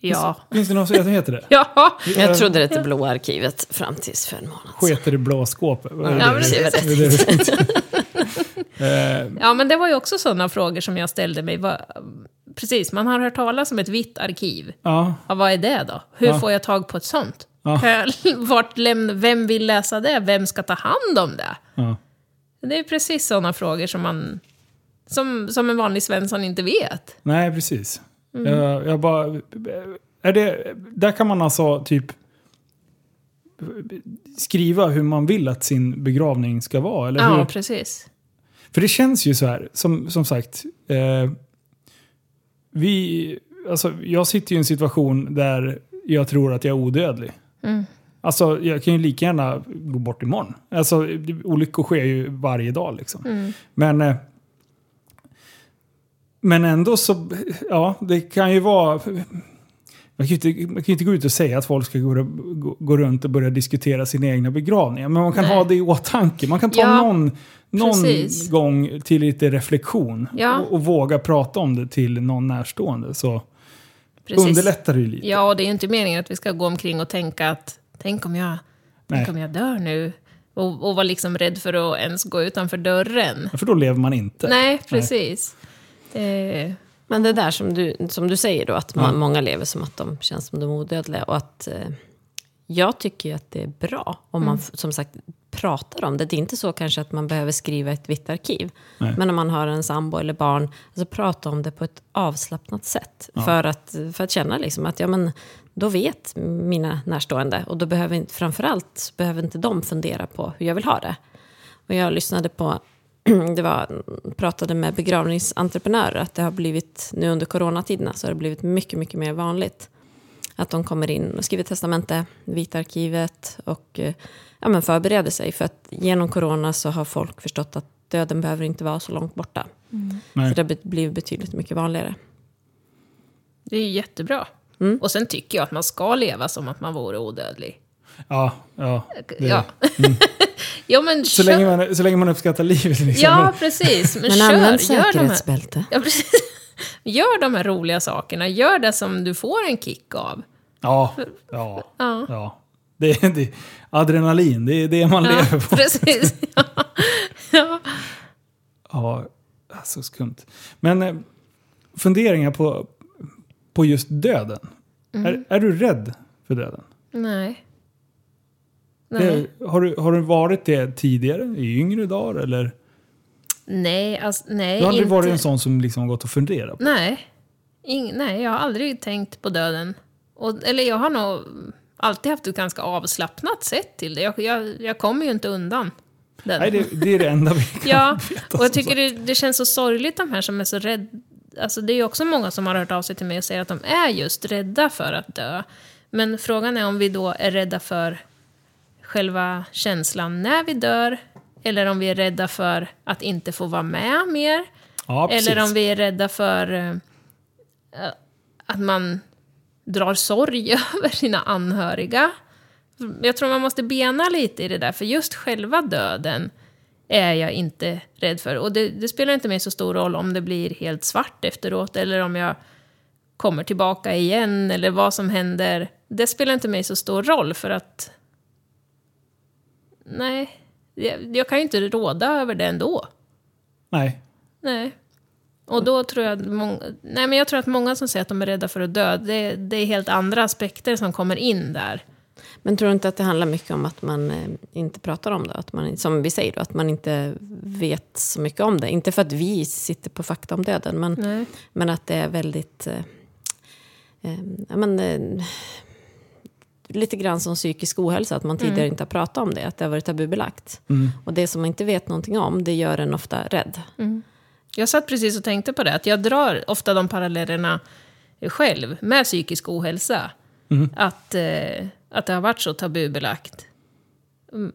Ja. Finns det någon som heter det? Ja, Jag trodde det hette Blå arkivet fram tills för en månad sedan. Sketer i blå skåpet? Ja, det? precis. ja, men det var ju också sådana frågor som jag ställde mig. Precis, man har hört talas om ett vitt arkiv. Ja, Ja, vad är det då? Hur Ja. får jag tag på ett sånt? Ja. Vart lämna, vem vill läsa det? Vem ska ta hand om det? ja. Det är precis sådana frågor som man som, som en vanlig svensson inte vet. Nej, precis. Mm. Jag, jag bara... Är det, där kan man alltså typ skriva hur man vill att sin begravning ska vara, eller Ja, hur? precis. För det känns ju så här, som, som sagt. Eh, vi, alltså, jag sitter ju i en situation där jag tror att jag är odödlig. Mm. Alltså, jag kan ju lika gärna gå bort imorgon. Alltså, olyckor sker ju varje dag liksom. Mm. Men, eh, men ändå så, ja, det kan ju vara... Man kan ju inte, man kan inte gå ut och säga att folk ska gå, gå, gå runt och börja diskutera sina egna begravningar. Men man kan Nej. ha det i åtanke. Man kan ta Ja, någon, någon precis. gång till lite reflektion. Ja. Och, och våga prata om det till någon närstående. Så precis. underlättar det ju lite. Ja, och det är ju inte meningen att vi ska gå omkring och tänka att tänk om jag, tänk Nej. om jag dör nu. Och, och vara liksom rädd för att ens gå utanför dörren. För då lever man inte. Nej, precis. Eh, Men det där som du, som du säger då, att ma- många lever som att de känns som de odödliga. Och att eh, jag tycker ju att det är bra om man f- som sagt pratar om det. Det är inte så kanske att man behöver skriva ett vitt arkiv. Nej. Men om man har en sambo eller barn, alltså prata om det på ett avslappnat sätt. För, att, för att känna liksom att ja, men, då vet mina närstående. Och då behöver inte, framförallt behöver inte de fundera på hur jag vill ha det. Och jag lyssnade på, det var, pratade med begravningsentreprenörer, att det har blivit, nu under coronatiderna, så har det blivit mycket, mycket mer vanligt. Att de kommer in och skriver testamente, Vita arkivet och eh, ja, men förbereder sig. För att genom corona så har folk förstått att döden behöver inte vara så långt borta. Nej. Så det har blivit betydligt mycket vanligare. det är ju jättebra. Mm. Och sen tycker jag att man ska leva som att man vore odödlig. Ja, ja. Det, Ja. ja, men Så, länge man, så länge man uppskattar livet. Liksom. Ja, precis. Men, Men kör. använd Gör de, här, säkerhetsbälte. ja, precis. gör de här roliga sakerna. Gör det som du får en kick av. Ja, ja, Ja. ja. Det, är- det, adrenalin, det är det man Ja, lever på. precis. Ja. Ja. Ja, så skumt. Men eh, funderingar på, på just döden. Mm. Är, är du rädd för döden? Nej. Det, har, du, har du varit det tidigare, i yngre dagar? Eller? Nej, alltså, nej. Du har aldrig inte. varit en sån som liksom gått och funderat på? Nej. Ing, nej, jag har aldrig tänkt på döden. Och, eller jag har nog alltid haft ett ganska avslappnat sätt till det. Jag, jag, jag kommer ju inte undan den. Nej, det, det är det enda vi kan Ja, veta. och jag tycker det, det känns så sorgligt de här som är så rädda. Alltså det är ju också många som har hört av sig till mig och säger att de är just rädda för att dö. Men frågan är om vi då är rädda för själva känslan när vi dör, eller om vi är rädda för att inte få vara med mer. Ja. Eller om vi är rädda för eh, att man drar sorg över sina anhöriga. Jag tror man måste bena lite i det där, för just själva döden är jag inte rädd för. Och det, det spelar inte mig så stor roll om det blir helt svart efteråt, eller om jag kommer tillbaka igen, eller vad som händer. Det spelar inte mig så stor roll, för att... Nej, jag, jag kan ju inte råda över det ändå. Nej. Nej. Och då tror jag många, nej men jag tror att många som säger att de är rädda för att dö, det, det är helt andra aspekter som kommer in där. Men tror du inte att det handlar mycket om att man eh, inte pratar om det? Att man, som vi säger då, att man inte vet så mycket om det. Inte för att vi sitter på fakta om döden, men, Nej. men att det är väldigt... Eh, eh, men, eh, lite grann som psykisk ohälsa, att man tidigare inte har pratat om det. Att det har varit tabubelagt. Och det som man inte vet någonting om, det gör en ofta rädd. Jag satt precis och tänkte på det, att jag drar ofta de parallellerna själv med psykisk ohälsa. Att, eh, att det har varit så tabubelagt. Mm,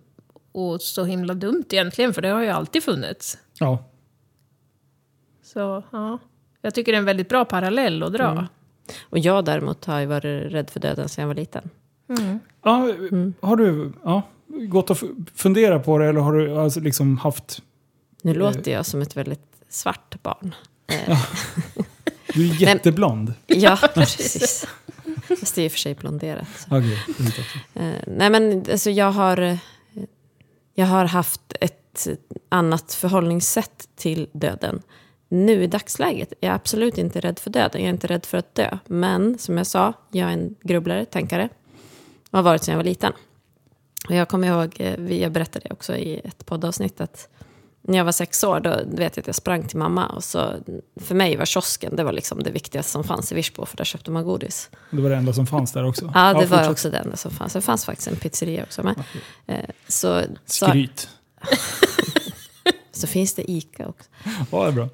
Och så himla dumt egentligen, för det har ju alltid funnits. Ja. Mm. Så ja, jag tycker det är en väldigt bra parallell att dra. Och jag däremot har ju varit rädd för döden sedan jag var liten. Ja har du ja, gått och funderat på det eller har du alltså liksom haft... Nu Eh. låter jag som ett väldigt svart barn. Eh, Du är jätteblond. ja, precis. Fast det är i och för sig blonderat. också. Eh, nej men alltså jag har, eh, jag har haft ett annat förhållningssätt till döden. Nu i dagsläget är jag absolut inte rädd för döden. Jag är inte rädd för att dö. Men som jag sa, jag är en grubblare, tänkare. Har varit sedan jag var liten. Och jag kommer ihåg, eh, jag berättade också i ett poddavsnitt, att när jag var sex år, då vet jag att jag sprang till mamma. Och så, för mig var kiosken det var liksom det viktigaste som fanns i Virsbo, för där köpte man godis. Det var det enda som fanns där också. Ja, det var fortsätt. också det enda som fanns. Det fanns faktiskt en pizzeria också. Men, eh, så, så, Skryt. så finns det Ica också. Ja, det är bra.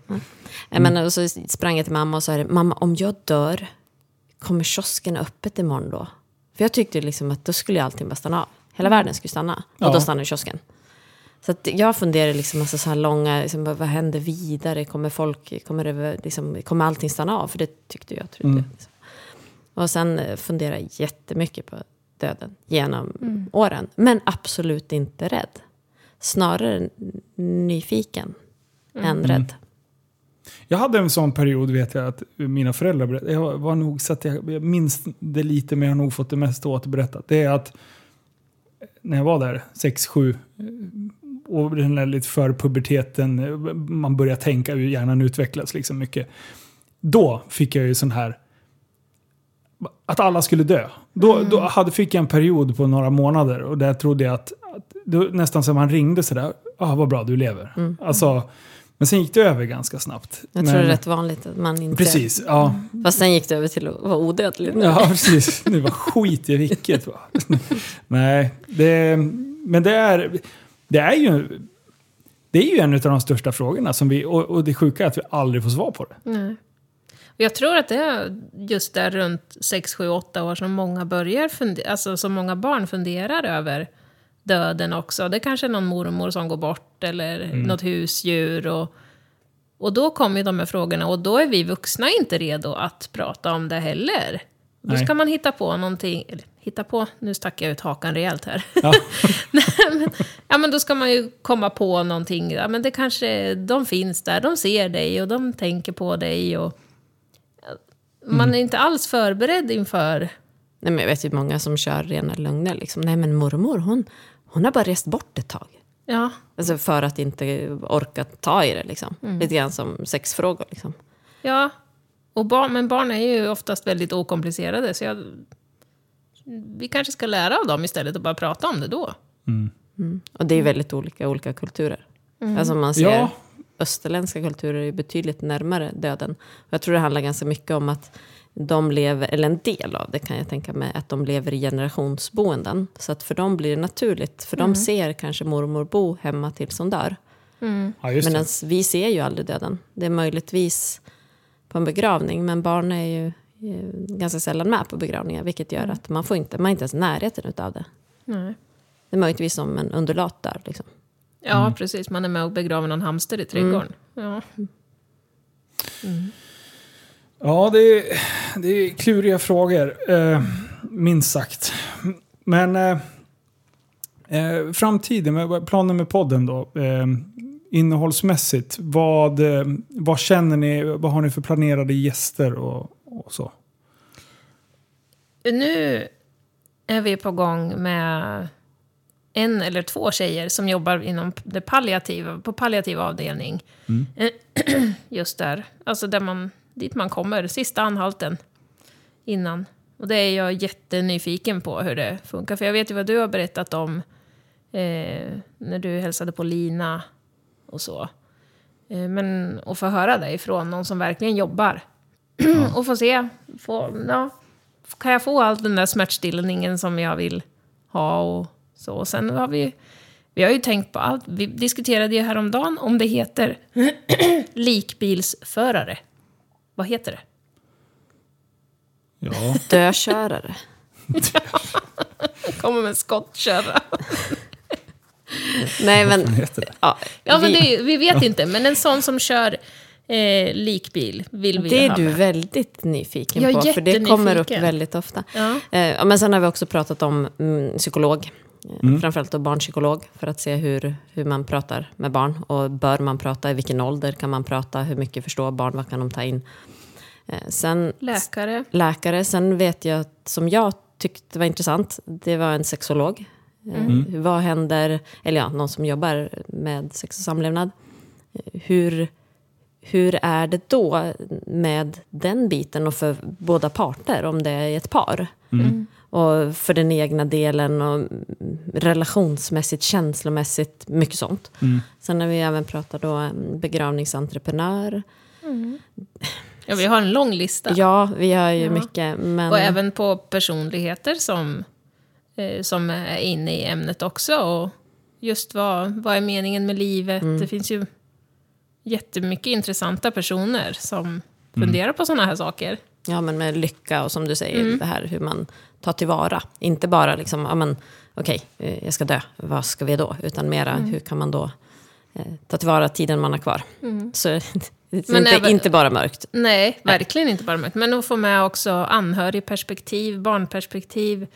Jag menar, och så sprang jag till mamma och sa mamma om jag dör, kommer kiosken öppet imorgon då? För jag tyckte liksom att då skulle allting bara stanna av. Hela världen skulle stanna. Och Ja. då stannade kiosken. Så jag funderar liksom alltså så här långa, liksom, vad händer vidare? Kommer folk, kommer, det, liksom, kommer allting stanna av? För det tyckte jag. Trodde, Mm. liksom. Och sen eh, funderar jag jättemycket på döden genom åren. Men absolut inte rädd. Snarare nyfiken än rädd. Jag hade en sån period vet jag att mina föräldrar berättade. Jag var nog så att jag, jag minns det lite men jag har nog fått det mest återberättat. Det är att när jag var där, 6-7 och den där lite för puberteten, eh, man börjar tänka hur hjärnan utvecklas liksom mycket. Då fick jag ju sån här att alla skulle dö. Då, då hade, fick jag en period på några månader och där trodde jag att, att då, nästan som man ringde sådär, ah, vad bra du lever. Alltså, men sen gick det över ganska snabbt. Jag men, tror det är rätt vanligt att man inte... Precis, ja. Fast sen gick det över till att vara odödlig. nu. Ja, precis. Det var skit i vilket. Va? Nej, det, men det är, det är ju... Det är ju en av de största frågorna som vi, och, och det sjuka är att vi aldrig får svar på det. Nej. Och jag tror att det är just där runt 6, 7, 8 år som många börjar fundera, alltså som många barn funderar över döden också. Det kanske är någon mormor som går bort eller något husdjur. Och, och då kommer ju de här frågorna och då är vi vuxna inte redo att prata om det heller. Då Nej. ska man hitta på någonting, eller hitta på, nu stack jag ut hakan rejält här. Ja. Nej, men, ja, men då ska man ju komma på någonting. Ja, men det kanske, de finns där, de ser dig och de tänker på dig. Och, man är inte alls förberedd inför... Nej, men jag vet ju många som kör rena lögner. Liksom. Nej men mormor, hon, hon har bara rest bort ett tag. Ja, Alltså för att inte orka ta i det. Liksom. Lite grann som sexfrågor. Liksom. ja. Och barn, men barn är ju oftast väldigt okomplicerade. Så jag, vi kanske ska lära av dem istället och bara prata om det då. Och det är ju väldigt olika olika kulturer. Alltså man ser Ja. österländska kulturer är betydligt närmare döden. Jag tror det handlar ganska mycket om att de lever, eller en del av det kan jag tänka mig, att de lever i generationsboenden. Så att för dem blir det naturligt. För de ser kanske mormor bo hemma tills hon dör. Ja, just Men det. vi ser ju aldrig döden. Det är möjligtvis på en begravning, men barn är ju ganska sällan med på begravningar, vilket gör att man får inte, man är inte ens i närheten av det. Nej. Det är möjligtvis som en undulat där. Liksom. Ja, precis. Man är med och begraver någon hamster i trädgården. Ja. Ja, det är, det är kluriga frågor, eh, minst sagt. Men eh, eh, framtiden, med- planen med podden då. Eh, innehållsmässigt, vad, eh, vad känner ni, vad har ni för planerade gäster och, och så? Nu är vi på gång med en eller två tjejer som jobbar inom det palliativa, på palliativ avdelning. Just där, alltså där man, dit man kommer, sista anhalten innan. Och det är jag jättenyfiken på hur det funkar, för jag vet ju vad du har berättat om eh, när du hälsade på Lina och så. Eh, men att få höra det ifrån någon som verkligen jobbar. och få se, få, ja, kan jag få all den där smärtstillningen som jag vill ha och så. Och sen har vi Vi har ju tänkt på allt. Vi diskuterade ju häromdagen om det heter likbilsförare. Vad heter det? Ja. Dökörare. Kommer med skottkärra. Nej, men... Ja, Ja, men vi, det, vi vet inte, men en sån som kör eh, likbil vill vi det är ha du med. väldigt nyfiken på, för det kommer upp väldigt ofta. Ja. Eh, men sen har vi också pratat om mm, psykolog. Mm. Framförallt då barnpsykolog, för att se hur, hur man pratar med barn. Och bör man prata, i vilken ålder kan man prata, hur mycket förstår barn, vad kan de ta in? Eh, sen Läkare. läkare, sen vet jag att, som jag tyckte var intressant, det var en sexolog. Eh, Mm. Vad händer, eller ja, någon som jobbar med sex och samlevnad. Eh, Hur, hur är det då med den biten och för båda parter, om det är ett par? Och för den egna delen och mm, relationsmässigt, känslomässigt, mycket sånt. Sen har vi även pratat då mm, begravningsentreprenör. Ja, vi har en lång lista. Ja, vi har ju Ja. mycket. Men... Och även på personligheter som, eh, som är inne i ämnet också. Och just vad, vad är meningen med livet? Mm. Det finns ju jättemycket intressanta personer som funderar på sådana här saker. Ja, men med lycka och som du säger, det här hur man tar tillvara. Inte bara liksom, ja men okej, eh, jag ska dö, vad ska vi då? Utan mera, hur kan man då eh, ta tillvara tiden man har kvar? Så det är Men inte, även- inte bara mörkt. Nej, verkligen inte bara mörkt. Men att få med också anhörigperspektiv, barnperspektiv.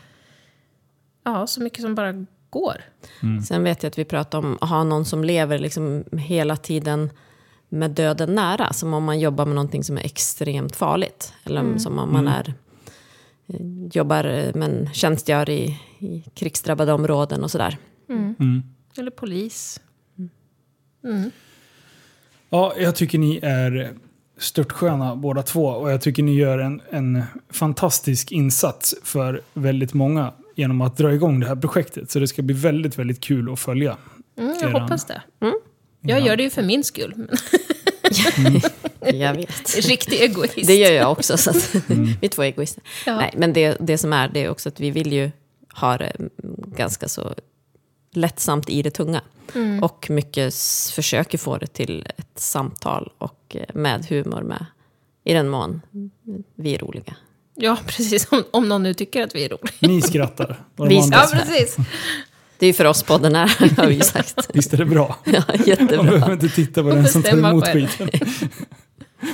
Ja, så mycket som bara går. Sen vet jag att vi pratar om att ha någon som lever liksom hela tiden med döden nära. Som om man jobbar med någonting som är extremt farligt. Eller som om man är, eh, jobbar eh, men tjänstgör i, i krigsdrabbade områden och sådär. Eller polis. Ja, jag tycker ni är störtsköna båda två och jag tycker ni gör en, en fantastisk insats för väldigt många genom att dra igång det här projektet. Så det ska bli väldigt, väldigt kul att följa. Mm, jag Eran- hoppas det. Jag gör det ju för min skull. Jag vet. Riktig egoist. Det gör jag också. Så att, vi är två egoister. Ja. Nej, men det, det som är, det är också att vi vill ju ha det mm, ganska så lättsamt i det tunga. Och mycket försöker få det till ett samtal och eh, med humor med. I den mån vi är roliga. Ja, precis. Om, om någon nu tycker att vi är roliga. Ni skrattar. Vi Ja, precis. Det är ju för oss podden är, har vi sagt. Visst är det bra? Ja, Man jättebra. behöver inte titta på den som tar emot skiten.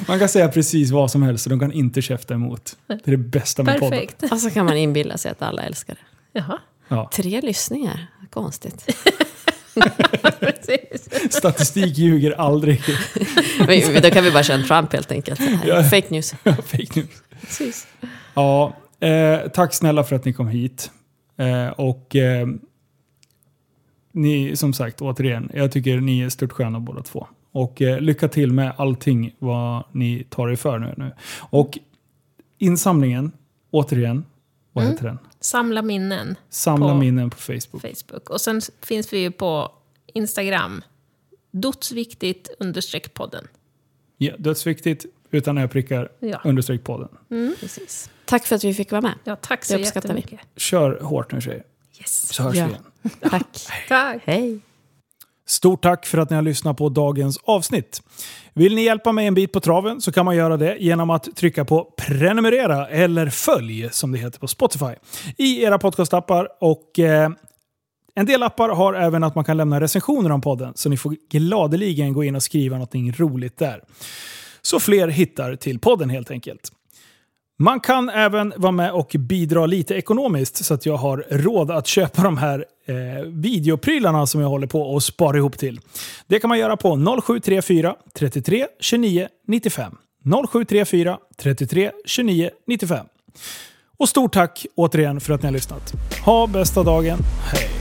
Man kan säga precis vad som helst och de kan inte käfta emot. Det är det bästa med podden. Perfekt. Och så kan man inbilla sig att alla älskar det. Jaha, Ja. Tre lyssningar, konstigt. precis. Statistik ljuger aldrig. Men Då kan vi bara köra en Trump helt enkelt. Ja. Fake news. Fake news. precis. Ja, eh, tack snälla för att ni kom hit. Eh, och eh, ni, som sagt, återigen, jag tycker ni är störtsköna båda två. Och eh, lycka till med allting vad ni tar er för nu. nu. Och insamlingen, återigen, vad heter den? Samla minnen, Samla På- minnen på Facebook. Facebook. Och sen finns vi ju på Instagram. Dotsviktigt understreck podden. Ja, dödsviktigt, utan öprickar, Ja. understreck podden. Precis. Tack för att vi fick vara med. Ja, tack så uppskattar vi. jättemycket. Kör hårt nu tjejer, Yes. så hörs Ja. vi igen. Tack. Tack. Hej. Stort tack för att ni har lyssnat på dagens avsnitt. Vill ni hjälpa mig en bit på traven så kan man göra det genom att trycka på prenumerera eller följ som det heter på Spotify i era podcastappar. Och eh, en del appar har även att man kan lämna recensioner om podden så ni får gladeligen gå in och skriva någonting roligt där. Så fler hittar till podden helt enkelt. Man kan även vara med och bidra lite ekonomiskt så att jag har råd att köpa de här eh, videoprylarna som jag håller på och spara ihop till. Det kan man göra på 0734 33 29 95. 0734 33 29 95. Och stort tack återigen för att ni har lyssnat. Ha bästa dagen. Hej!